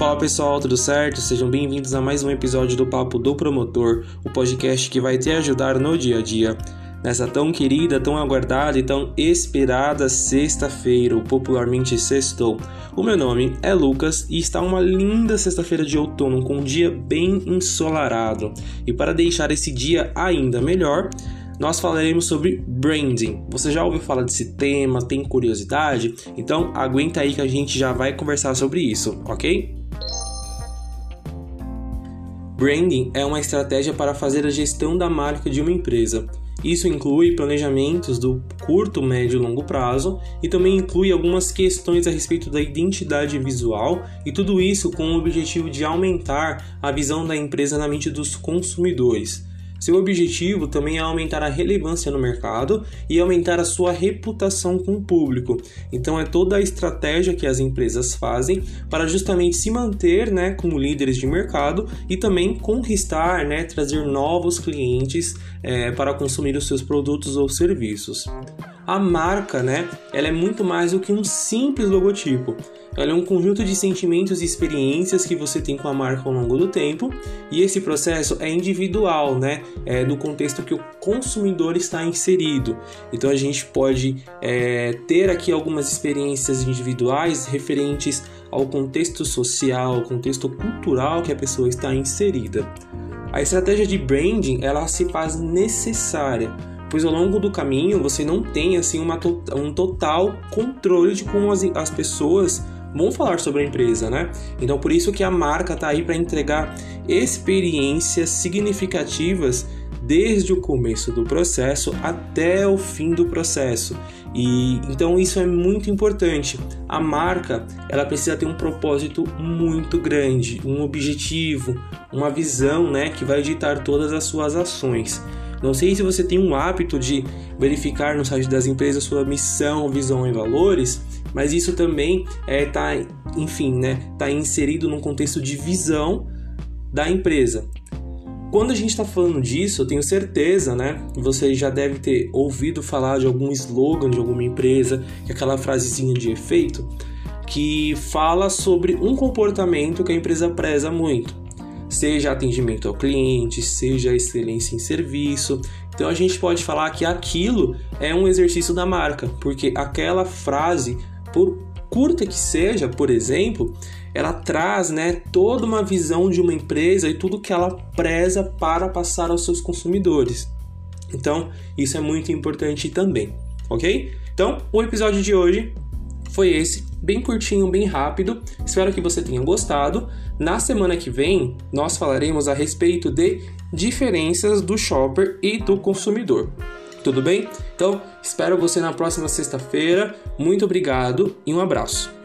Fala pessoal, tudo certo? Sejam bem-vindos a mais um episódio do Papo do Promotor, o podcast que vai te ajudar no dia a dia. Nessa tão querida, tão aguardada e tão esperada sexta-feira, ou popularmente sextou. O meu nome é Lucas e está uma linda sexta-feira de outono com um dia bem ensolarado. E para deixar esse dia ainda melhor, nós falaremos sobre branding. Você já ouviu falar desse tema? Tem curiosidade? Então aguenta aí que a gente já vai conversar sobre isso, ok? Branding é uma estratégia para fazer a gestão da marca de uma empresa. Isso inclui planejamentos do curto, médio e longo prazo e também inclui algumas questões a respeito da identidade visual e tudo isso com o objetivo de aumentar a visão da empresa na mente dos consumidores. Seu objetivo também é aumentar a relevância no mercado e aumentar a sua reputação com o público. Então é toda a estratégia que as empresas fazem para justamente se manter, né, como líderes de mercado e também conquistar, né, trazer novos clientes é, para consumir os seus produtos ou serviços. A marca, né, ela é muito mais do que um simples logotipo. Ela é um conjunto de sentimentos e experiências que você tem com a marca ao longo do tempo, e esse processo é individual, né? É do contexto que o consumidor está inserido. Então a gente pode é, ter aqui algumas experiências individuais referentes ao contexto social, contexto cultural que a pessoa está inserida. A estratégia de branding ela se faz necessária pois ao longo do caminho você não tem assim uma, um total controle de como as, as pessoas vão falar sobre a empresa, né? Então por isso que a marca está aí para entregar experiências significativas desde o começo do processo até o fim do processo. E então isso é muito importante. A marca, ela precisa ter um propósito muito grande, um objetivo, uma visão, né, que vai ditar todas as suas ações. Não sei se você tem um hábito de verificar no site das empresas sua missão, visão e valores, mas isso também é tá, enfim, né, tá inserido num contexto de visão da empresa. Quando a gente está falando disso, eu tenho certeza, né, você já deve ter ouvido falar de algum slogan de alguma empresa, que é aquela frasezinha de efeito, que fala sobre um comportamento que a empresa preza muito, seja atendimento ao cliente, seja excelência em serviço. Então a gente pode falar que aquilo é um exercício da marca, porque aquela frase por curta que seja, por exemplo, ela traz né, toda uma visão de uma empresa e tudo que ela preza para passar aos seus consumidores. Então, isso é muito importante também, ok? Então, o episódio de hoje foi esse, bem curtinho, bem rápido. Espero que você tenha gostado. Na semana que vem, nós falaremos a respeito de diferenças do shopper e do consumidor. Tudo bem? Então, espero você na próxima sexta-feira. Muito obrigado e um abraço.